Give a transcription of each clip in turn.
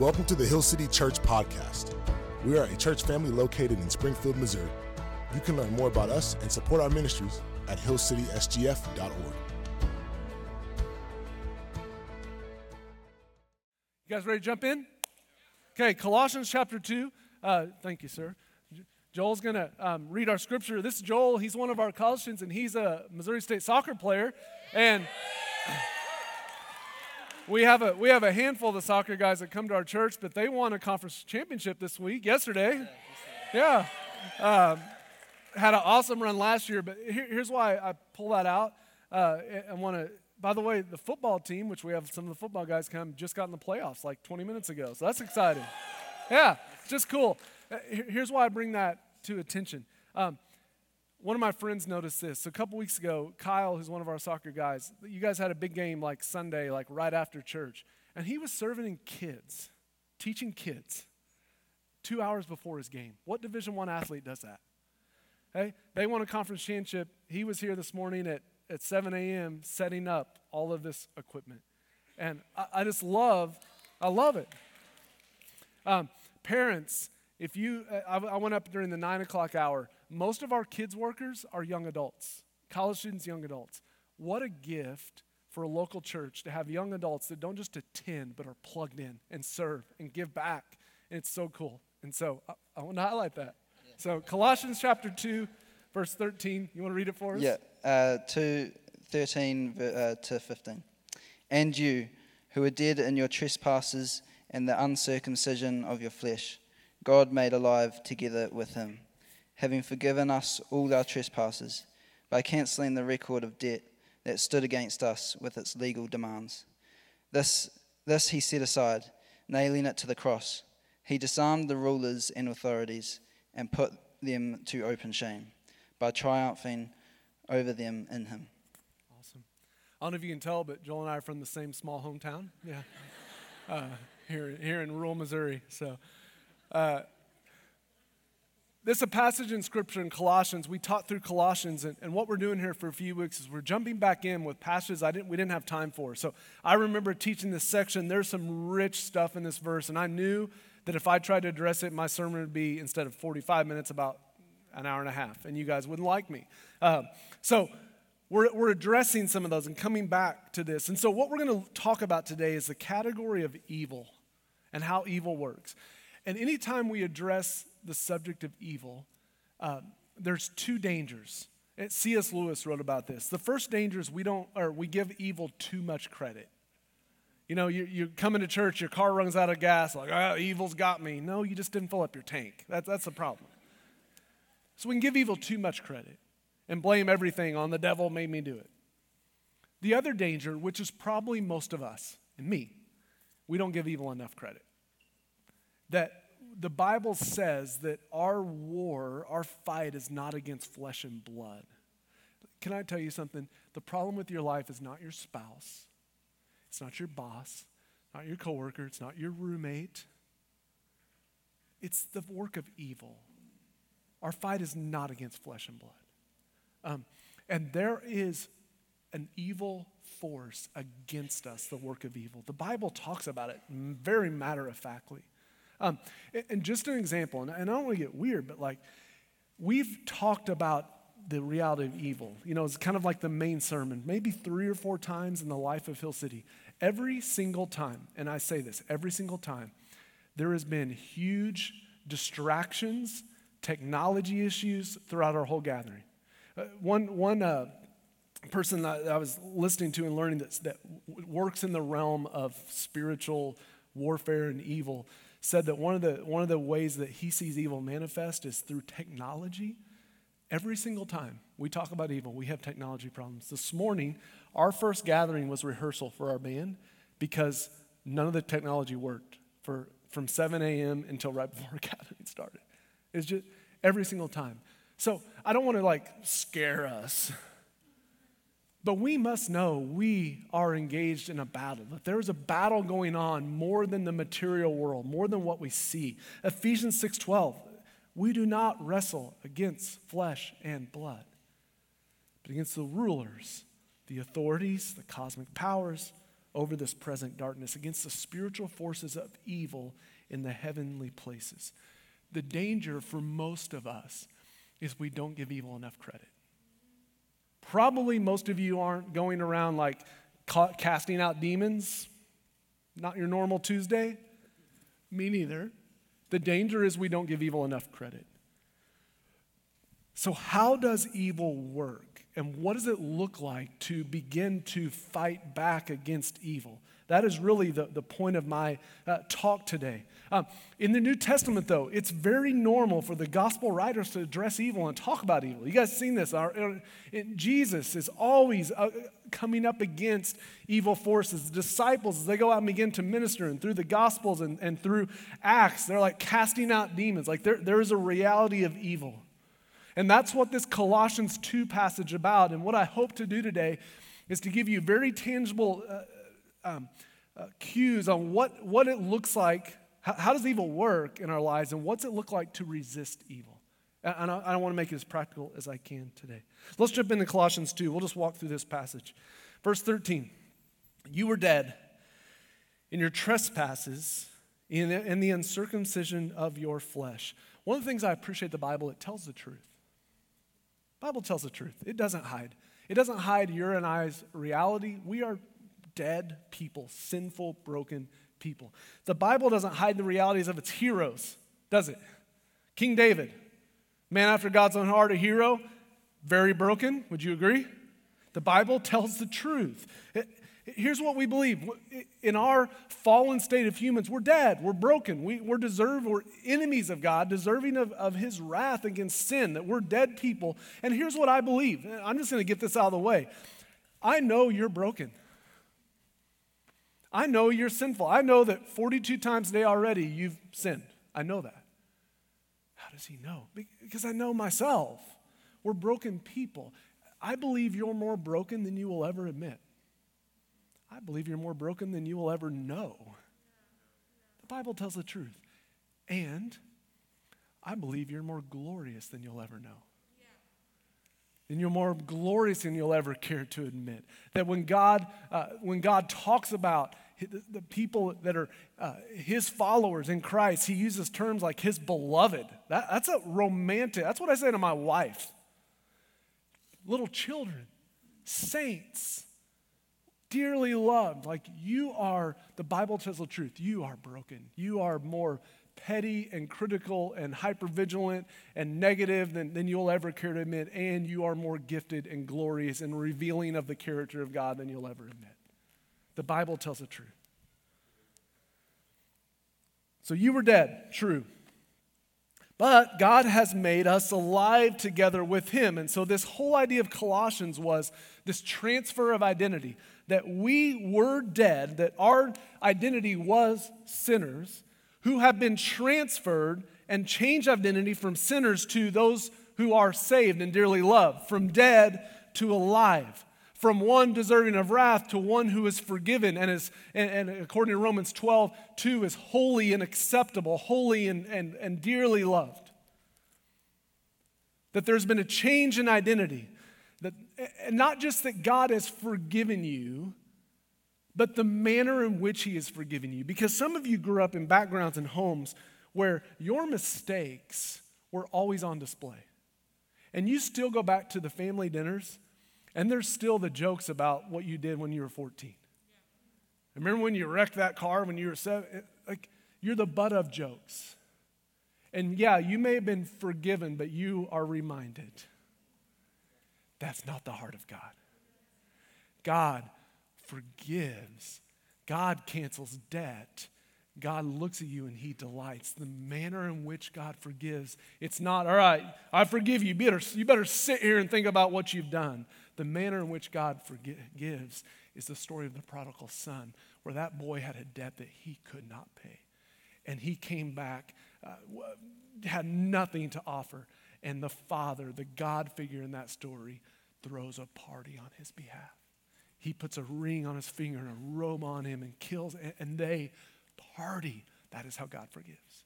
Welcome to the Hill City Church Podcast. We are a church family located in Springfield, Missouri. You can learn more about us and support our ministries at hillcitysgf.org. You guys ready to jump in? Okay, Colossians chapter 2. Uh, thank you, sir. Joel's going to um, read our scripture. This is Joel. He's one of our students, and he's a Missouri State soccer player. And we have a we have a handful of the soccer guys that come to our church, but they won a conference championship this week, yesterday. Yeah, um, had an awesome run last year. But here, here's why I pull that out. Uh, I want to. By the way, the football team, which we have some of the football guys come, just got in the playoffs like 20 minutes ago. So that's exciting. Yeah, just cool. Uh, here's why I bring that to attention. Um, one of my friends noticed this. A couple weeks ago, Kyle, who's one of our soccer guys, you guys had a big game like Sunday, like right after church. And he was serving kids, teaching kids two hours before his game. What Division One athlete does that? Hey, they won a conference championship. He was here this morning at, at 7 a.m. setting up all of this equipment. And I, I just love, I love it. Um, parents, if you, I, I went up during the nine o'clock hour most of our kids workers are young adults, college students, young adults. What a gift for a local church to have young adults that don't just attend, but are plugged in and serve and give back. And it's so cool. And so I, I want to highlight that. So, Colossians chapter 2, verse 13. You want to read it for us? Yeah, uh, 2, 13 uh, to 15. And you, who are dead in your trespasses and the uncircumcision of your flesh, God made alive together with him having forgiven us all our trespasses by cancelling the record of debt that stood against us with its legal demands. This, this he set aside, nailing it to the cross. He disarmed the rulers and authorities and put them to open shame by triumphing over them in him. Awesome. I don't know if you can tell, but Joel and I are from the same small hometown. Yeah. Uh, here, here in rural Missouri. So, uh, this is a passage in Scripture in Colossians. We taught through Colossians, and, and, what we're doing here for a few weeks is we're jumping back in with passages I didn't, we didn't have time for. So I remember teaching this section. There's some rich stuff in this verse, and I knew that if I tried to address it, my sermon would be, instead of 45 minutes, about an hour and a half, and you guys wouldn't like me. Uh, so we're, we're addressing some of those and coming back to this. And so what we're going to talk about today is the category of evil and how evil works. And anytime we address the subject of evil, uh, there's two dangers. C.S. Lewis wrote about this. The first danger is we don't, or we give evil too much credit. You know, you, you come into church, your car runs out of gas, like, oh, evil's got me. No, you just didn't fill up your tank. That, that's the problem. So we can give evil too much credit and blame everything on the devil made me do it. The other danger, which is probably most of us and me, we don't give evil enough credit. That the Bible says that our war, our fight is not against flesh and blood. Can I tell you something? The problem with your life is not your spouse, it's not your boss, not your coworker, it's not your roommate. It's the work of evil. Our fight is not against flesh and blood. Um, and there is an evil force against us, the work of evil. The Bible talks about it very matter of factly. Um, and just an example, and I don't want to get weird, but like we've talked about the reality of evil. You know, it's kind of like the main sermon, maybe three or four times in the life of Hill City. Every single time, and I say this every single time, there has been huge distractions, technology issues throughout our whole gathering. Uh, one one uh, person that I was listening to and learning that, that works in the realm of spiritual warfare and evil said that one of the, one of the ways that he sees evil manifest is through technology. Every single time we talk about evil, we have technology problems. This morning, our first gathering was rehearsal for our band because none of the technology worked for, from 7 a.m. until right before gathering started. It's just every single time. So I don't want to like scare us. But we must know we are engaged in a battle, that there is a battle going on more than the material world, more than what we see. Ephesians 6:12, we do not wrestle against flesh and blood, but against the rulers, the authorities, the cosmic powers, over this present darkness, against the spiritual forces of evil in the heavenly places. The danger for most of us is we don't give evil enough credit. Probably most of you aren't going around like ca- casting out demons. Not your normal Tuesday. Me neither. The danger is we don't give evil enough credit. So, how does evil work? And what does it look like to begin to fight back against evil? That is really the, the point of my uh, talk today. Um, in the New Testament, though, it's very normal for the gospel writers to address evil and talk about evil. You guys seen this? Our, uh, it, Jesus is always uh, coming up against evil forces. The disciples, as they go out and begin to minister, and through the gospels and, and through Acts, they're like casting out demons. Like there, there is a reality of evil. And that's what this Colossians 2 passage about. And what I hope to do today is to give you very tangible uh, um, uh, cues on what, what it looks like. How, how, does evil work in our lives, and what's it look like to resist evil? And I, I want to make it as practical as I can today. Let's jump into Colossians 2. We'll just walk through this passage. Verse 13 You were dead in your trespasses, in, in the uncircumcision of your flesh. One of the things I appreciate the Bible, it tells the truth. The Bible tells the truth. It doesn't hide. It doesn't hide your and I's reality. We are dead people, sinful, broken people. The Bible doesn't hide the realities of its heroes, does it? King David, man after God's own heart, a hero, very broken. Would you agree? The Bible tells the truth. Here's what we believe in our fallen state of humans, we're dead, we're broken, we, we're deserve, we're enemies of God, deserving of, of His wrath against sin, that we're dead people. And here's what I believe I'm just going to get this out of the way. I know you're broken. I know you're sinful. I know that 42 times a day already you've sinned. I know that. How does he know? Because I know myself. We're broken people. I believe you're more broken than you will ever admit. I believe you're more broken than you will ever know. The Bible tells the truth. And I believe you're more glorious than you'll ever know. And you're more glorious than you'll ever care to admit. That when God, uh, when God talks about the people that are uh, his followers in Christ, he uses terms like his beloved. That, that's a romantic, that's what I say to my wife. Little children, saints, dearly loved. Like you are, the Bible tells the truth, you are broken. You are more petty and critical and hypervigilant and negative than, than you'll ever care to admit, and you are more gifted and glorious and revealing of the character of God than you'll ever admit. The Bible tells the truth. So you were dead, true. But God has made us alive together with Him. And so, this whole idea of Colossians was this transfer of identity that we were dead, that our identity was sinners who have been transferred and changed identity from sinners to those who are saved and dearly loved, from dead to alive from one deserving of wrath to one who is forgiven and is and, and, according to romans 12 2 is holy and acceptable holy and, and, and dearly loved. That there's been a change in identity that and not just that god has forgiven you but the manner in which he has forgiven you. Because some of you grew up in backgrounds and homes where your mistakes were always on display. And you still go back to the family dinners and there's still the jokes about what you did when you were 14. Remember when you wrecked that car when you were seven? Like, you're the butt of jokes. And yeah, you may have been forgiven, but you are reminded that's not the heart of God. God forgives, God cancels debt. God looks at you and he delights. The manner in which God forgives, it's not, all right, I forgive you. You better, you better sit here and think about what you've done. The manner in which God forgives is the story of the prodigal son, where that boy had a debt that he could not pay. And he came back, uh, had nothing to offer. And the father, the God figure in that story, throws a party on his behalf. He puts a ring on his finger and a robe on him and kills, and they party. That is how God forgives.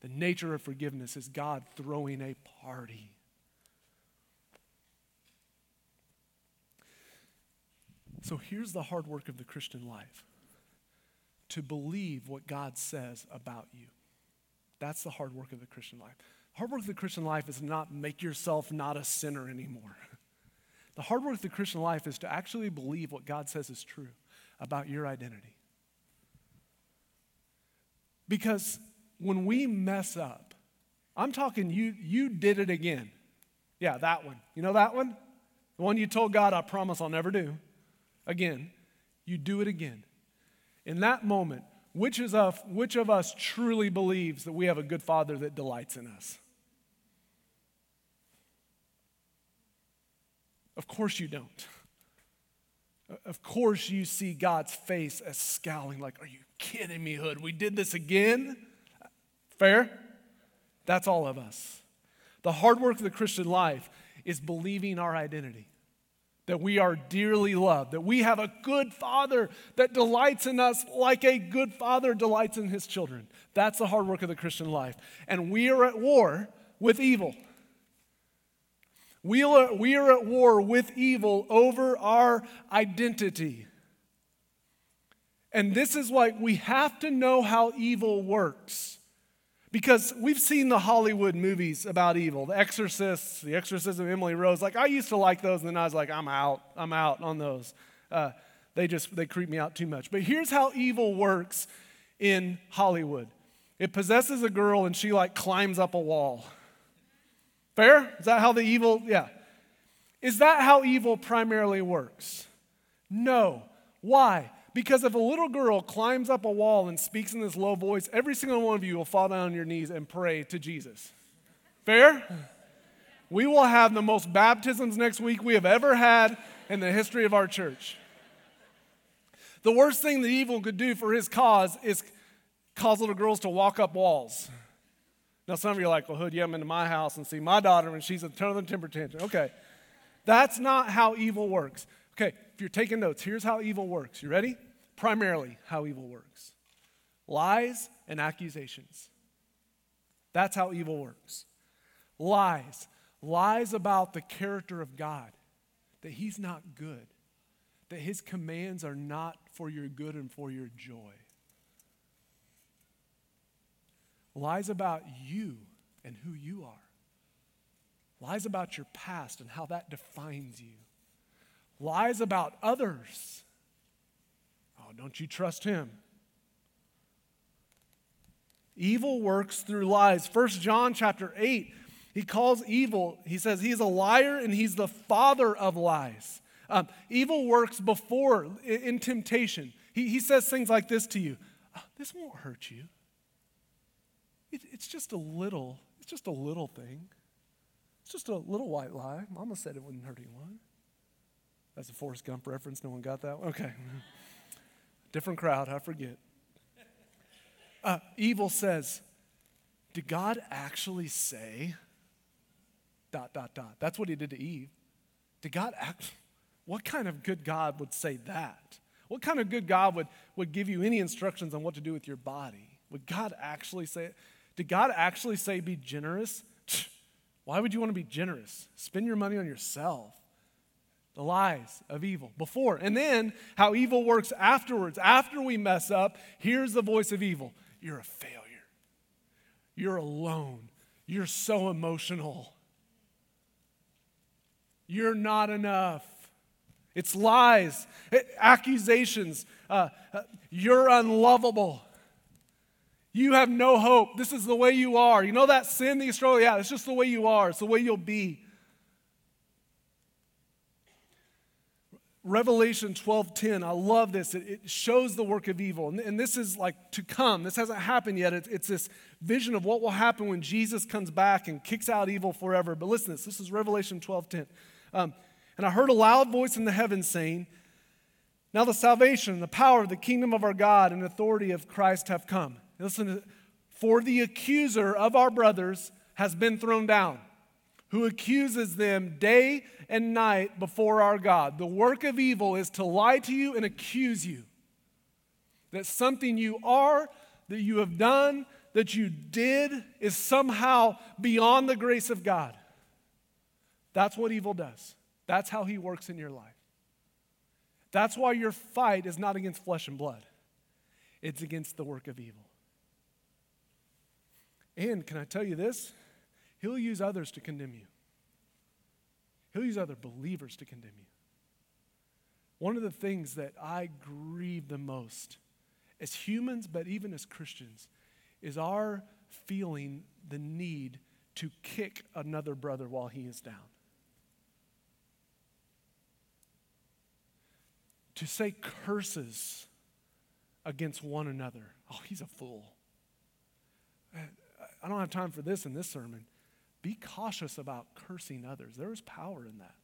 The nature of forgiveness is God throwing a party. So here's the hard work of the Christian life to believe what God says about you. That's the hard work of the Christian life. Hard work of the Christian life is not make yourself not a sinner anymore. The hard work of the Christian life is to actually believe what God says is true about your identity. Because when we mess up, I'm talking you you did it again. Yeah, that one. You know that one? The one you told God, I promise I'll never do. Again, you do it again. In that moment, which, is of, which of us truly believes that we have a good father that delights in us? Of course you don't. Of course you see God's face as scowling, like, Are you kidding me, Hood? We did this again? Fair? That's all of us. The hard work of the Christian life is believing our identity that we are dearly loved, that we have a good father that delights in us like a good father delights in his children. That's the hard work of the Christian life. And we are at war with evil. We are, we are at war with evil over our identity. And this is why we have to know how evil works. Because we've seen the Hollywood movies about evil, The Exorcist, The Exorcism of Emily Rose. Like, I used to like those, and then I was like, I'm out. I'm out on those. Uh, they just, they creep me out too much. But here's how evil works in Hollywood it possesses a girl, and she, like, climbs up a wall. Fair? Is that how the evil, yeah. Is that how evil primarily works? No. Why? Because if a little girl climbs up a wall and speaks in this low voice, every single one of you will fall down on your knees and pray to Jesus. Fair? We will have the most baptisms next week we have ever had in the history of our church. The worst thing that evil could do for his cause is cause little girls to walk up walls. Now, some of you are like, well, Hood, you come into my house and see my daughter and she's a ton of the temper tantrum. Okay. That's not how evil works. Okay, if you're taking notes, here's how evil works. You ready? Primarily, how evil works lies and accusations. That's how evil works. Lies. Lies about the character of God, that He's not good, that His commands are not for your good and for your joy. Lies about you and who you are. Lies about your past and how that defines you. Lies about others. Oh, don't you trust him? Evil works through lies. First John chapter 8, he calls evil, he says he's a liar and he's the father of lies. Um, evil works before in, in temptation. He, he says things like this to you oh, This won't hurt you. It, it's just a little, it's just a little thing. It's just a little white lie. Mama said it wouldn't hurt anyone. That's a Forrest Gump reference. No one got that one? Okay. Different crowd, I forget. Uh, evil says, Did God actually say? Dot, dot, dot. That's what he did to Eve. Did God act? What kind of good God would say that? What kind of good God would, would give you any instructions on what to do with your body? Would God actually say it? Did God actually say be generous? Why would you want to be generous? Spend your money on yourself the lies of evil before. And then how evil works afterwards. After we mess up, here's the voice of evil You're a failure. You're alone. You're so emotional. You're not enough. It's lies, accusations. Uh, uh, you're unlovable. You have no hope. This is the way you are. You know that sin that you struggle? Yeah, it's just the way you are. It's the way you'll be. Revelation 12:10, I love this. It, it, shows the work of evil. And, and, this is like to come. This hasn't happened yet. It, it's this vision of what will happen when Jesus comes back and kicks out evil forever. But listen this. This is Revelation 12:10. Um, and I heard a loud voice in the heavens saying, Now the salvation, the power, the kingdom of our God, and authority of Christ have come. Listen, for the accuser of our brothers has been thrown down who accuses them day and night before our God. The work of evil is to lie to you and accuse you that something you are, that you have done, that you did is somehow beyond the grace of God. That's what evil does. That's how he works in your life. That's why your fight is not against flesh and blood, it's against the work of evil. And can I tell you this? He'll use others to condemn you, he'll use other believers to condemn you. One of the things that I grieve the most as humans, but even as Christians, is our feeling the need to kick another brother while he is down. To say curses against one another. Oh, he's a fool. I don't have time for this in this sermon. Be cautious about cursing others. There is power in that.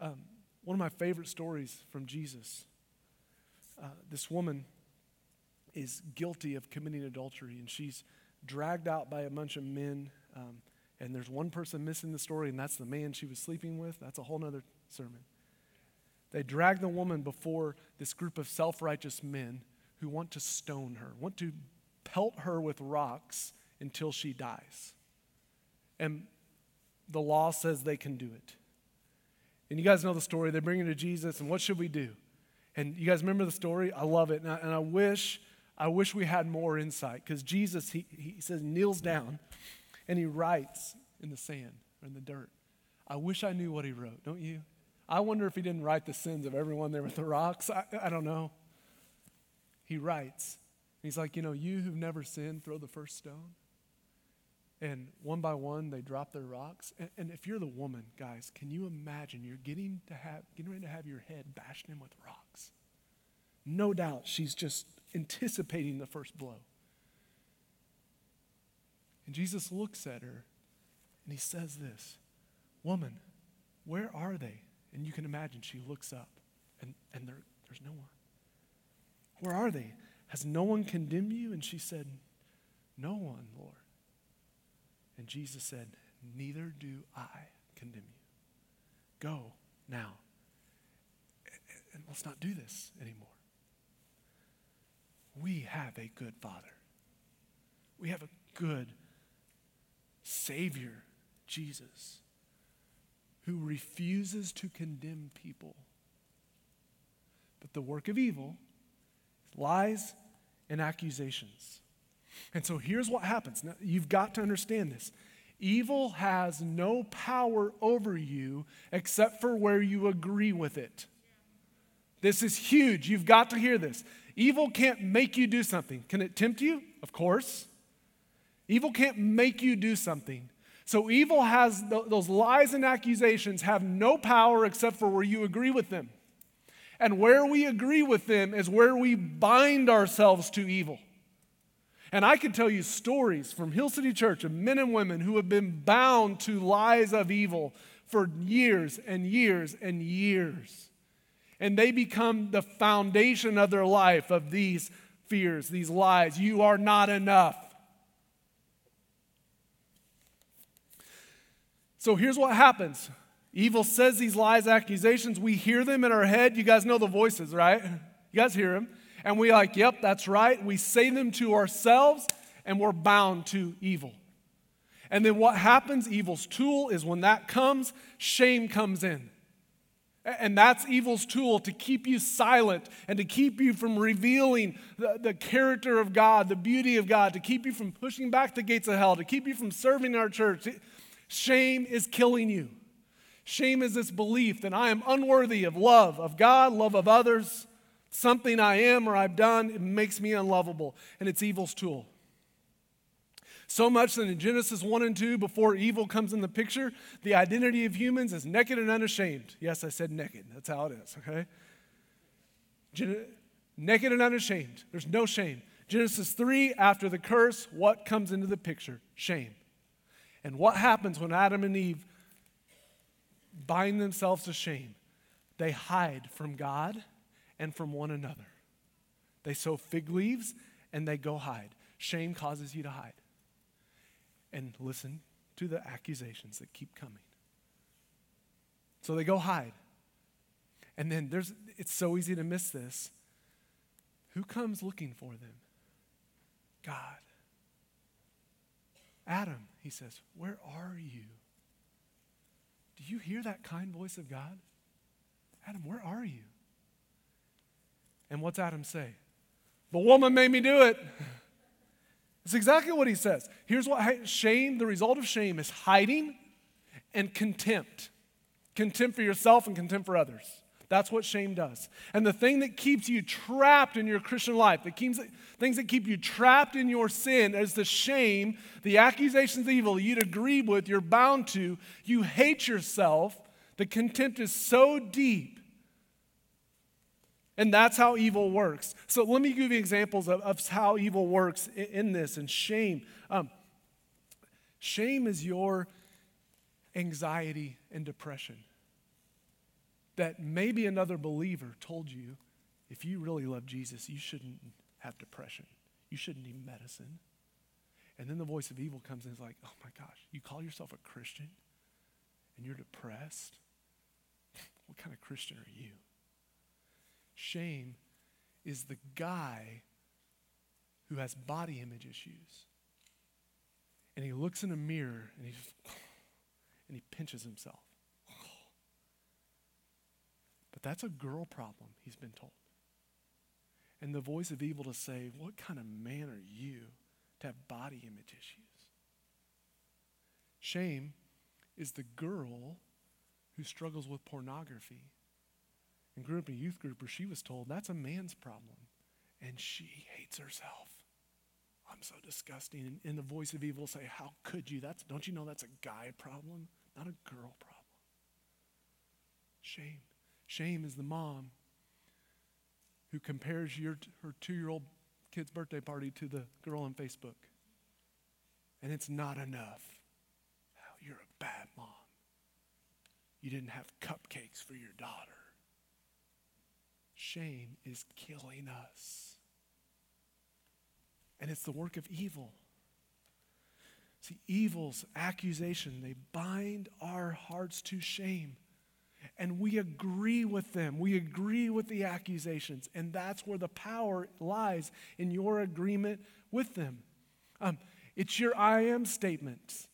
Um, one of my favorite stories from Jesus uh, this woman is guilty of committing adultery, and she's dragged out by a bunch of men. Um, and there's one person missing the story, and that's the man she was sleeping with. That's a whole other sermon. They drag the woman before this group of self righteous men who want to stone her, want to pelt her with rocks until she dies. And the law says they can do it. And you guys know the story. They bring her to Jesus, and what should we do? And you guys remember the story? I love it. And I, and I wish, I wish we had more insight because Jesus, he, he says, kneels down and he writes in the sand or in the dirt. I wish I knew what he wrote, don't you? I wonder if he didn't write the sins of everyone there with the rocks. I, I don't know. He writes. He's like, you know, you who've never sinned, throw the first stone. And one by one, they drop their rocks. And, and, if you're the woman, guys, can you imagine you're getting to have getting ready to have your head bashed in with rocks? No doubt she's just anticipating the first blow. And Jesus looks at her and he says this Woman, where are they? And you can imagine she looks up and, and there, there's no one. Where are they? Has no one condemned you? And she said, No one, Lord. And Jesus said, Neither do I condemn you. Go now. And let's not do this anymore. We have a good Father. We have a good Savior, Jesus, who refuses to condemn people. But the work of evil, lies, and accusations. And so here's what happens. Now, you've got to understand this. Evil has no power over you except for where you agree with it. This is huge. You've got to hear this. Evil can't make you do something. Can it tempt you? Of course. Evil can't make you do something. So evil has th- those lies and accusations have no power except for where you agree with them. And where we agree with them is where we bind ourselves to evil. And I can tell you stories from Hill City Church of men and women who have been bound to lies of evil for years and years and years. And they become the foundation of their life of these fears, these lies. You are not enough. So here's what happens evil says these lies, accusations. We hear them in our head. You guys know the voices, right? You guys hear them and we like, yep, that's right. We say them to ourselves and we're bound to evil. And then what happens? Evil's tool is when that comes, shame comes in. And that's evil's tool to keep you silent and to keep you from revealing the, the character of God, the beauty of God, to keep you from pushing back the gates of hell, to keep you from serving our church. Shame is killing you. Shame is this belief that I am unworthy of love of God, love of others, something I am or I've done, it makes me unlovable, and it's evil's tool. So much that in Genesis 1 and 2, before evil comes in the picture, the identity of humans is naked and unashamed. Yes, I said naked. That's how it is, okay? Gen- naked and unashamed. There's no shame. Genesis 3, after the curse, what comes into the picture? Shame. And what happens when Adam and Eve bind themselves to shame? They hide from God and from one another. They sow fig leaves and they go hide. Shame causes you to hide. And listen to the accusations that keep coming. So they go hide. And then there's it's so easy to miss this. Who comes looking for them? God. Adam, he says, Where are you? Do you hear that kind voice of God? Adam, where are you? And what's Adam say? The woman made me do it. It's exactly what he says. Here's what shame, the result of shame is hiding and contempt. Contempt for yourself and contempt for others. That's what shame does. And the thing that keeps you trapped in your Christian life, the things that keep you trapped in your sin is the shame, the accusations of evil you'd agree with, you're bound to. You hate yourself. The contempt is so deep. And that's how evil works. So let me give you examples of, of how evil works in, in this and shame. Um, shame is your anxiety and depression that maybe another believer told you if you really love Jesus, you shouldn't have depression. You shouldn't need medicine. And then the voice of evil comes and is like, oh my gosh, you call yourself a Christian and you're depressed? What kind of Christian are you? Shame is the guy who has body image issues. And he looks in a mirror and he just, and he pinches himself. But that's a girl problem, he's been told. And the voice of evil to say, What kind of man are you to have body image issues? Shame is the girl who struggles with pornography and grew up in a youth group where she was told that's a man's problem. And she hates herself. I'm so disgusting. And, the voice of evil say, How could you? That's don't you know that's a guy problem, not a girl problem? Shame. Shame is the mom who compares your, her two year old kid's birthday party to the girl on Facebook. And it's not enough. Oh, you're a bad mom. You didn't have cupcakes for your daughter. Shame is killing us. And it's the work of evil. See, evil's accusation, they bind our hearts to shame and we agree with them. We agree with the accusations. And that's where the power lies in your agreement with them. Um, it's your I am statements.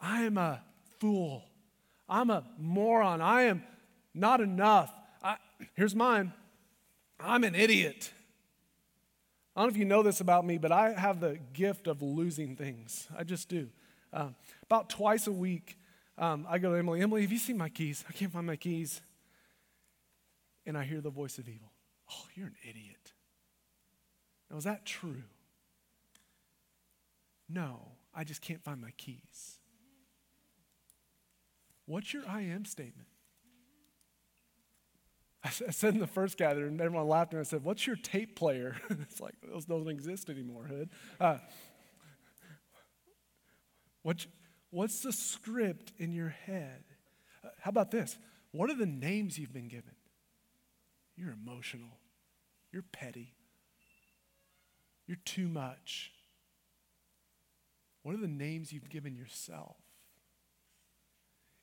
I am a fool. I'm a moron. I am not enough. Here's mine I'm an idiot. I don't know if you know this about me, but I have the gift of losing things. I just do. Uh, about twice a week, um, I go to Emily, Emily, have you seen my keys? I can't find my keys. And I hear the voice of evil. Oh, you're an idiot. Now, is that true? No, I just can't find my keys. What's your I am statement? I said in the first gathering, everyone laughed, and I said, What's your tape player? it's like, those don't exist anymore, Hood. Uh, what's, What's the script in your head? Uh, how about this? What are the names you've been given? You're emotional. You're petty. You're too much. What are the names you've given yourself?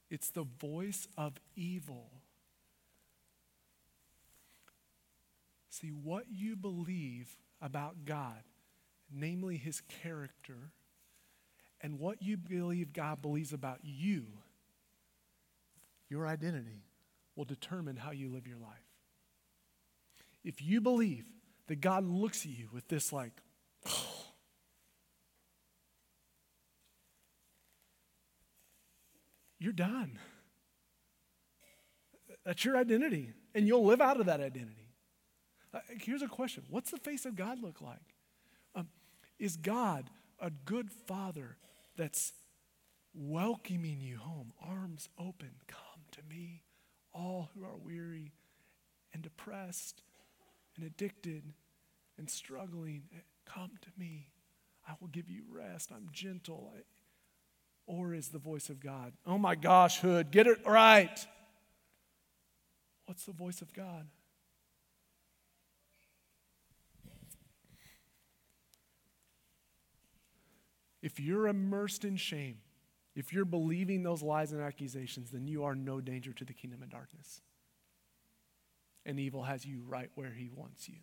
It's the voice of evil. See, what you believe about God, namely his character, and what you believe God believes about you, your identity, will determine how you live your life. If you believe that God looks at you with this, like, you're done. That's your identity, and you'll live out of that identity. Uh, here's a question What's the face of God look like? Um, is God a good father that's welcoming you home, arms open. Come to me, all who are weary and depressed and addicted and struggling. Come to me. I will give you rest. I'm gentle. Or is the voice of God? Oh my gosh, Hood, get it right. What's the voice of God? If you're immersed in shame, if you're believing those lies and accusations, then you are no danger to the kingdom of darkness. And evil has you right where he wants you.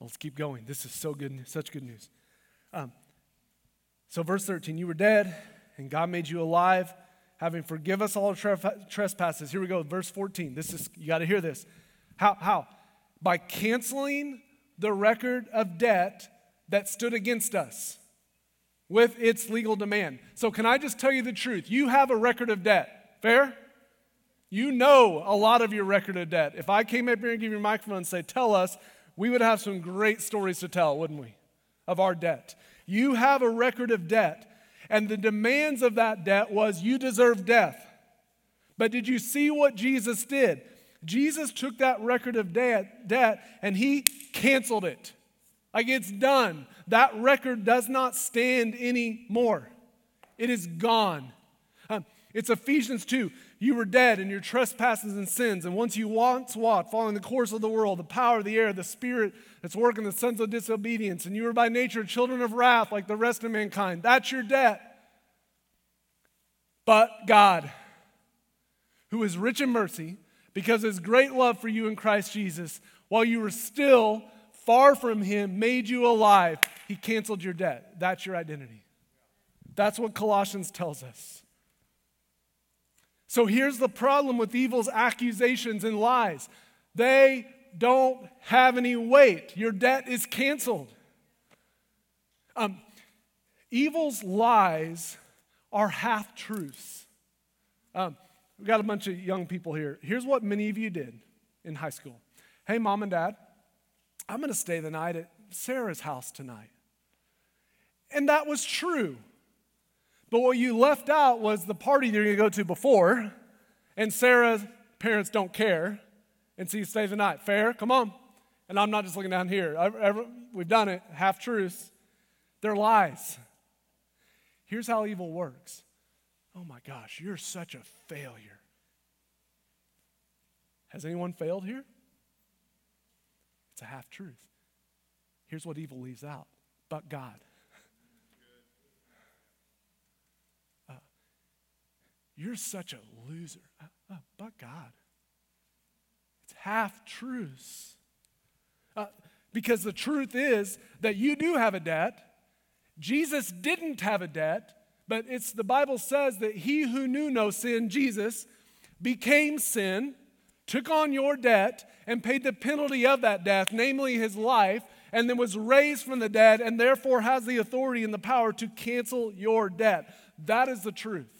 Let's keep going. This is so good, such good news. Um, so, verse 13, you were dead, and God made you alive. having forgive us all trespasses. Here we go, verse 14. This is, you got to hear this. How? How? By canceling the record of debt that stood against us with its legal demand. So, can I just tell you the truth? You have a record of debt. Fair? You know a lot of your record of debt. If I came up here and gave you a microphone and say, Tell us, we would have some great stories to tell, wouldn't we? Of our debt. You have a record of debt. And the demands of that debt was you deserve death. But did you see what Jesus did? Jesus took that record of debt, debt and he canceled it. Like it's done. That record does not stand anymore. It is gone. Um, it's Ephesians 2. You were dead in your trespasses and sins, and once you once walked, following the course of the world, the power of the air, the spirit that's working the sons of disobedience, and you were by nature children of wrath like the rest of mankind. That's your debt. But God, who is rich in mercy, because his great love for you in Christ Jesus, while you were still far from him, made you alive. He canceled your debt. That's your identity. That's what Colossians tells us. So here's the problem with evil's accusations and lies they don't have any weight. Your debt is canceled. Um, evil's lies are half truths. Um, we've got a bunch of young people here. Here's what many of you did in high school Hey, mom and dad, I'm going to stay the night at Sarah's house tonight. And that was true. But what you left out was the party you're going to go to before, and Sarah's parents don't care, and so you stay the night. Fair? Come on. And I'm not just looking down here. we've done it, half truths. They're lies. Here's how evil works Oh my gosh, you're such a failure. Has anyone failed here? It's a half truth. Here's what evil leaves out but God. Uh, you're such a loser. Uh, uh, but God. It's half truths. Uh, because the truth is that you do have a debt. Jesus didn't have a debt, but it's the Bible says that he who knew no sin, Jesus, became sin, took on your debt, and paid the penalty of that death, namely his life, and then was raised from the dead, and therefore has the authority and the power to cancel your debt. That is the truth.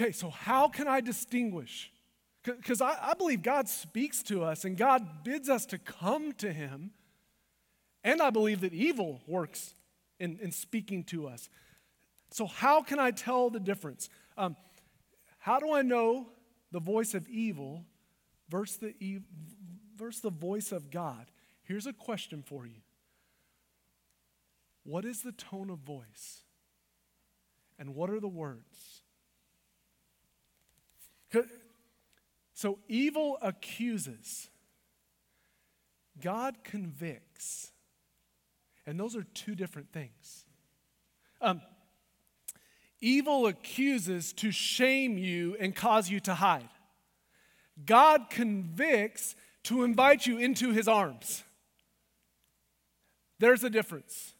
Okay, so how can I distinguish? Because I, I, believe God speaks to us and God bids us to come to Him. And I believe that evil works in, in speaking to us. So, how can I tell the difference? Um, how do I know the voice of evil versus the, versus the voice of God? Here's a question for you What is the tone of voice? And what are the words? So evil accuses, God convicts. And those are two different things. Um, evil accuses to shame you and cause you to hide. God convicts to invite you into his arms. There's a difference.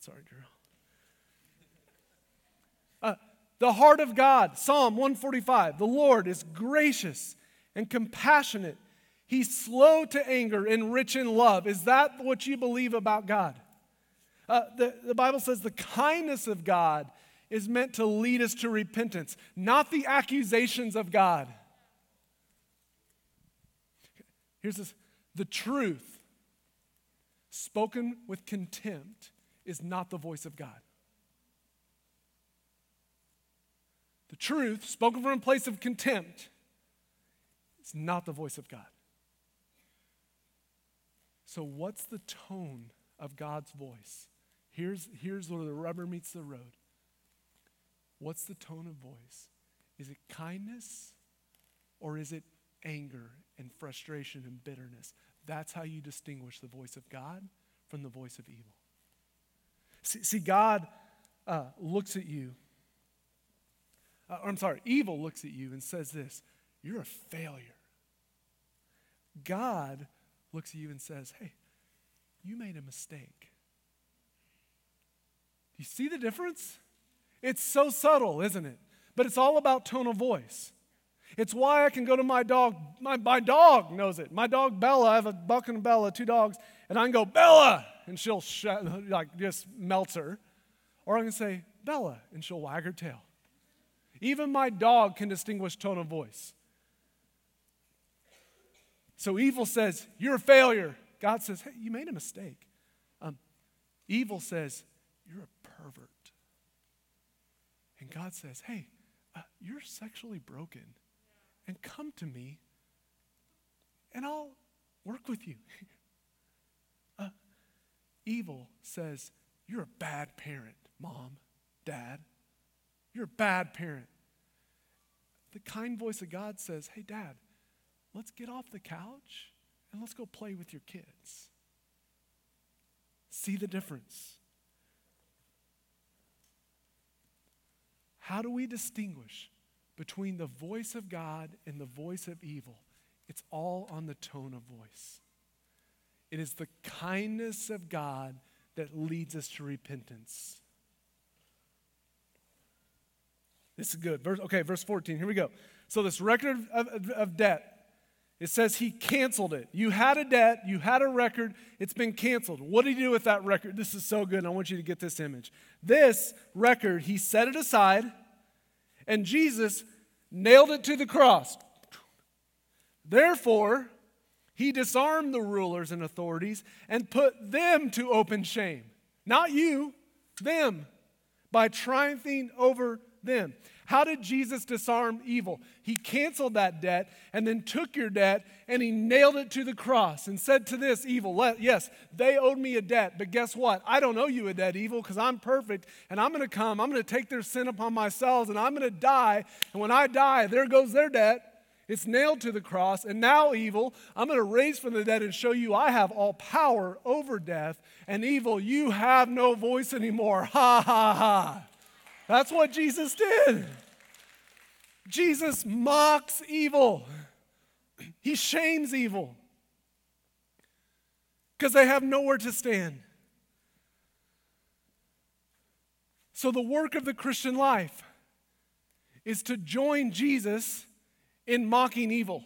Sorry, girl. Uh, the heart of God, Psalm 145 the Lord is gracious and compassionate. He's slow to anger and rich in love. Is that what you believe about God? Uh, the, the Bible says the kindness of God is meant to lead us to repentance, not the accusations of God. Here's this the truth spoken with contempt is not the voice of God. The truth, spoken from a place of contempt, is not the voice of God. So, what's the tone of God's voice? Here's, here's where the rubber meets the road. What's the tone of voice? Is it kindness or is it anger and frustration and bitterness? That's how you distinguish the voice of God from the voice of evil. See, see God uh, looks at you uh, I'm sorry, evil looks at you and says this You're a failure. God looks at you and says, Hey, you made a mistake. Do You see the difference? It's so subtle, isn't it? But it's all about tone of voice. It's why I can go to my dog. My, my dog knows it. My dog Bella, I have a Buck and Bella, two dogs, and I can go, Bella, and she'll sh- like just melts her. Or I can say, Bella, and she'll wag her tail. Even my dog can distinguish tone of voice. So evil says, You're a failure. God says, Hey, you made a mistake. Um, evil says, You're a pervert. And God says, Hey, uh, you're sexually broken. And come to me, and I'll work with you. uh, evil says, You're a bad parent, mom, dad. You're a bad parent. The kind voice of God says, Hey, dad, let's get off the couch and let's go play with your kids. See the difference. How do we distinguish between the voice of God and the voice of evil? It's all on the tone of voice. It is the kindness of God that leads us to repentance. This is good. Verse, okay, verse 14. Here we go. So, this record of, of, of debt, it says he canceled it. You had a debt, you had a record, it's been canceled. What did he do with that record? This is so good. I want you to get this image. This record, he set it aside, and Jesus nailed it to the cross. Therefore, he disarmed the rulers and authorities and put them to open shame. Not you, them, by triumphing over them. How did Jesus disarm evil? He canceled that debt and then took your debt and he nailed it to the cross and said to this evil, Yes, they owed me a debt, but guess what? I don't owe you a debt, evil, because I'm perfect and I'm going to come. I'm going to take their sin upon myself and I'm going to die. And when I die, there goes their debt. It's nailed to the cross. And now, evil, I'm going to raise from the dead and show you I have all power over death. And evil, you have no voice anymore. Ha ha ha. That's what Jesus did. Jesus mocks evil, he shames evil because they have nowhere to stand. So, the work of the Christian life is to join Jesus in mocking evil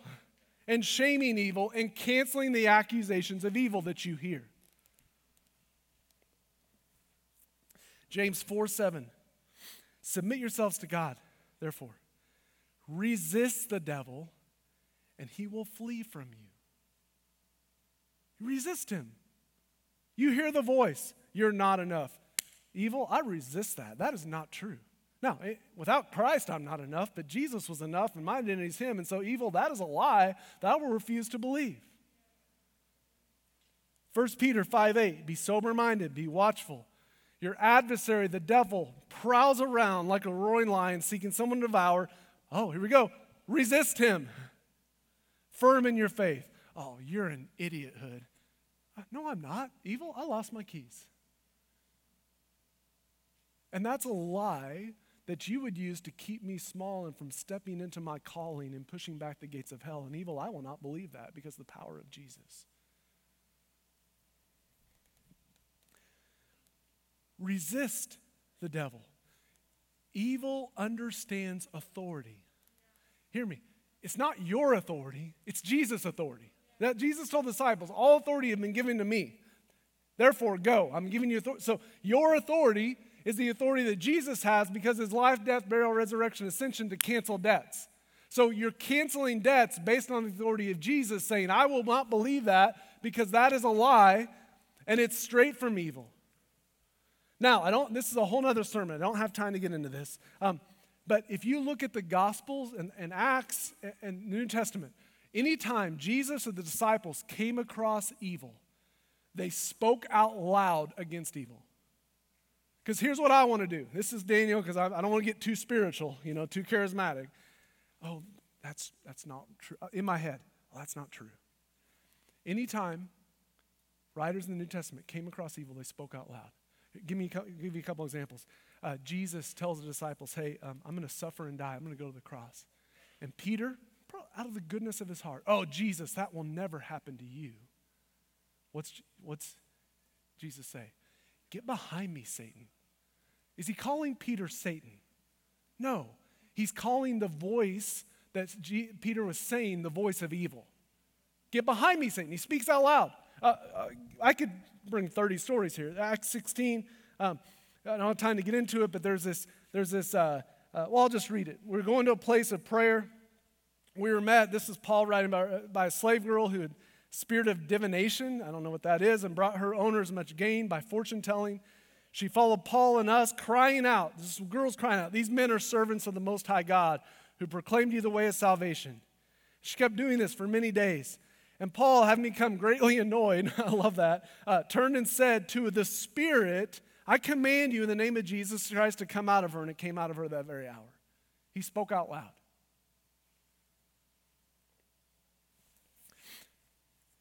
and shaming evil and canceling the accusations of evil that you hear. James 4 7. Submit yourselves to God, therefore. Resist the devil, and he will flee from you. Resist him. You hear the voice, you're not enough. Evil, I resist that. That is not true. Now, it, without Christ, I'm not enough, but Jesus was enough, and my identity is Him. And so, evil, that is a lie that I will refuse to believe. 1 Peter 5 8, be sober minded, be watchful. Your adversary, the devil, prowls around like a roaring lion seeking someone to devour. Oh, here we go. Resist him. Firm in your faith. Oh, you're an idiothood. Uh, no, I'm not. Evil, I lost my keys. And that's a lie that you would use to keep me small and from stepping into my calling and pushing back the gates of hell. And evil, I will not believe that because of the power of Jesus. Resist the devil. Evil understands authority. Hear me. It's not your authority, it's Jesus' authority. That Jesus told the disciples, All authority has been given to me. Therefore, go. I'm giving you authority. So, your authority is the authority that Jesus has because his life, death, burial, resurrection, ascension to cancel debts. So, you're canceling debts based on the authority of Jesus, saying, I will not believe that because that is a lie and it's straight from evil. Now, I don't, this is a whole other sermon. I don't have time to get into this. Um, but if you look at the Gospels and, and Acts and, and New Testament, anytime Jesus or the disciples came across evil, they spoke out loud against evil. Because here's what I want to do. This is Daniel, because I, I, don't want to get too spiritual, you know, too charismatic. Oh, that's, that's not true. Uh, in my head, that's not true. Anytime writers in the New Testament came across evil, they spoke out loud. Give me give you a couple examples. Uh, Jesus tells the disciples, "Hey, um, I'm going to suffer and die. I'm going to go to the cross." And Peter, out of the goodness of his heart, "Oh, Jesus, that will never happen to you." What's what's Jesus say? Get behind me, Satan. Is he calling Peter Satan? No. He's calling the voice that G- Peter was saying, the voice of evil. Get behind me, Satan. He speaks out loud. Uh, uh, I could bring 30 stories here. Acts 16, um, I don't have time to get into it, but there's this, there's this uh, uh, well, I'll just read it. We're going to a place of prayer. We were met, this is Paul writing by, by a slave girl who had spirit of divination, I don't know what that is, and brought her owners much gain by fortune telling. She followed Paul and us, crying out. This girl's crying out. These men are servants of the Most High God who proclaimed you the way of salvation. She kept doing this for many days. And Paul, having become greatly annoyed, I love that, uh, turned and said to the Spirit, I command you in the name of Jesus Christ to come out of her. And it came out of her that very hour. He spoke out loud.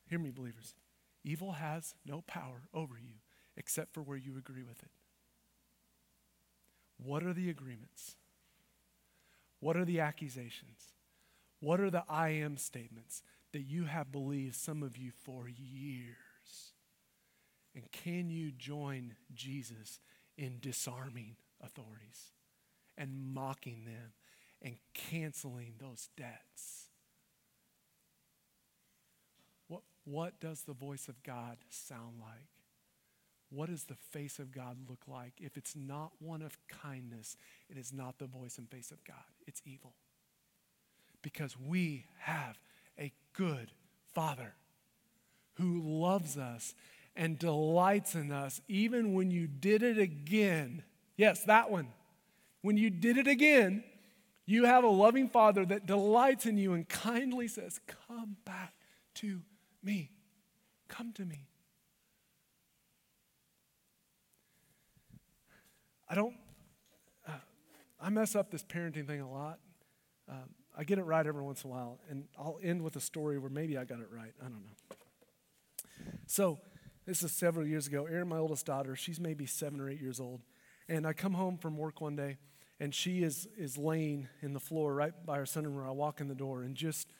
Hear me, believers. Evil has no power over you except for where you agree with it. What are the agreements? What are the accusations? What are the I am statements that you have believed, some of you, for years? And can you join Jesus in disarming authorities and mocking them and canceling those debts? What, what does the voice of God sound like? What does the face of God look like? If it's not one of kindness, it is not the voice and face of God. It's evil. Because we have a good Father who loves us and delights in us, even when you did it again. Yes, that one. When you did it again, you have a loving Father that delights in you and kindly says, Come back to me. Come to me. I don't, uh, I mess up this parenting thing a lot. Um, I get it right every once in a while, and I'll end with a story where maybe I got it right. I don't know. So, this is several years ago. Erin, my oldest daughter, she's maybe seven or eight years old. And I come home from work one day, and she is, is laying in the floor right by her sunroom where I walk in the door and just,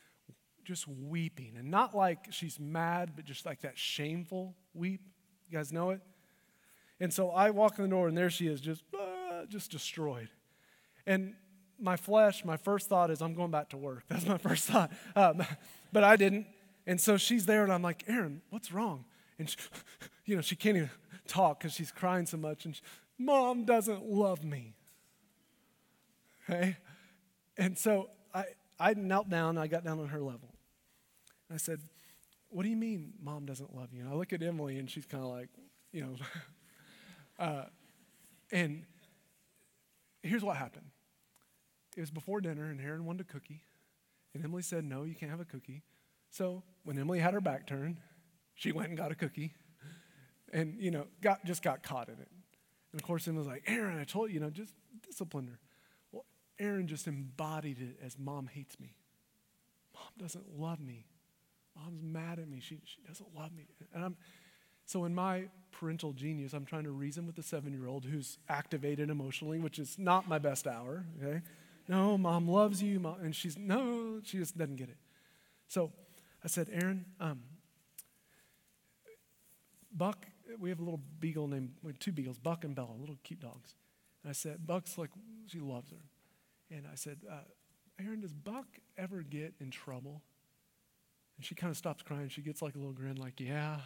just weeping. And not like she's mad, but just like that shameful weep. You guys know it? And so I walk in the door, and there she is, just, uh, just destroyed. And my flesh, my first thought is, I'm going back to work. That's my first thought. Um, but I didn't. And so she's there, and I'm like, Erin, what's wrong? and she, you know she can't even talk because she's crying so much and she, mom doesn't love me okay and so i i knelt down i got down on her level And i said what do you mean mom doesn't love you and i look at emily and she's kind of like you know uh, and here's what happened it was before dinner and Erin wanted a cookie and emily said no you can't have a cookie so when emily had her back turned she went and got a cookie and, you know, got, just got caught in it. And of course, Emma was like, Erin, I told you, you know, just discipline her. Well, Erin just embodied it as mom hates me. Mom doesn't love me. Mom's mad at me. She, she doesn't love me. And I'm, so in my parental genius, I'm trying to reason with the seven year old who's activated emotionally, which is not my best hour, okay? No, mom loves you. Mom, and she's, no, she just doesn't get it. So I said, Erin, um, Buck, we have a little beagle named, we have two beagles, Buck and Bella, little cute dogs. And I said, Buck's like, she loves her. And I said, uh, Erin, does Buck ever get in trouble? And she kind of stops crying. She gets like a little grin, like, yeah.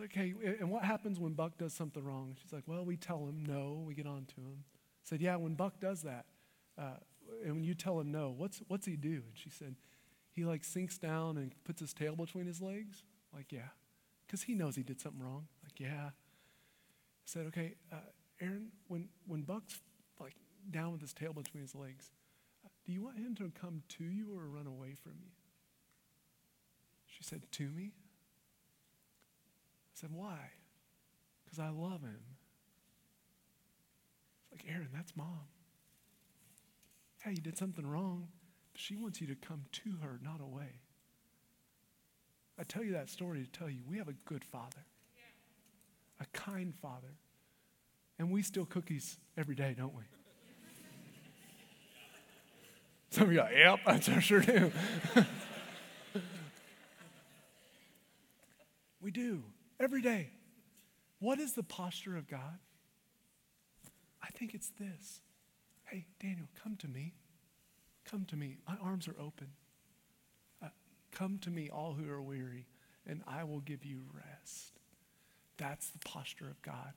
like, hey, and what happens when Buck does something wrong? She's like, well, we tell him no, we get on to him. I said, yeah, when Buck does that, uh, and when you tell him no, what's, what's he do? And she said, he like sinks down and puts his tail between his legs. Like, yeah because he knows he did something wrong. Like, yeah. I said, okay, uh, Erin, when, when Buck's like down with his tail between his legs, uh, do you want him to come to you or run away from you? She said, to me? I said, why? Because I love him. It's like, Erin, that's mom. Hey, you did something wrong. But she wants you to come to her, not away. I tell you that story to tell you we have a good father, a kind father. And we steal cookies every day, don't we? Some of you are, yep, I sure do. we do every day. What is the posture of God? I think it's this. Hey, Daniel, come to me. Come to me. My arms are open. Uh, come to me, all who are weary, and I will give you rest. That's the posture of God.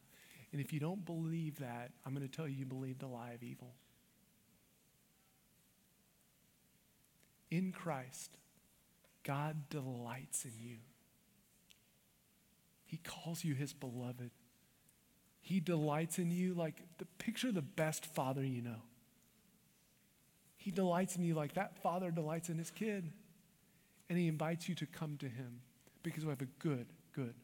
And if you don't believe that, I'm going to tell you you believe the lie of evil. In Christ, God delights in you. He calls you his beloved. He delights in you like the picture of the best father you know. He delights in you like that father delights in his kid. And he invites you to come to him because we have a good, good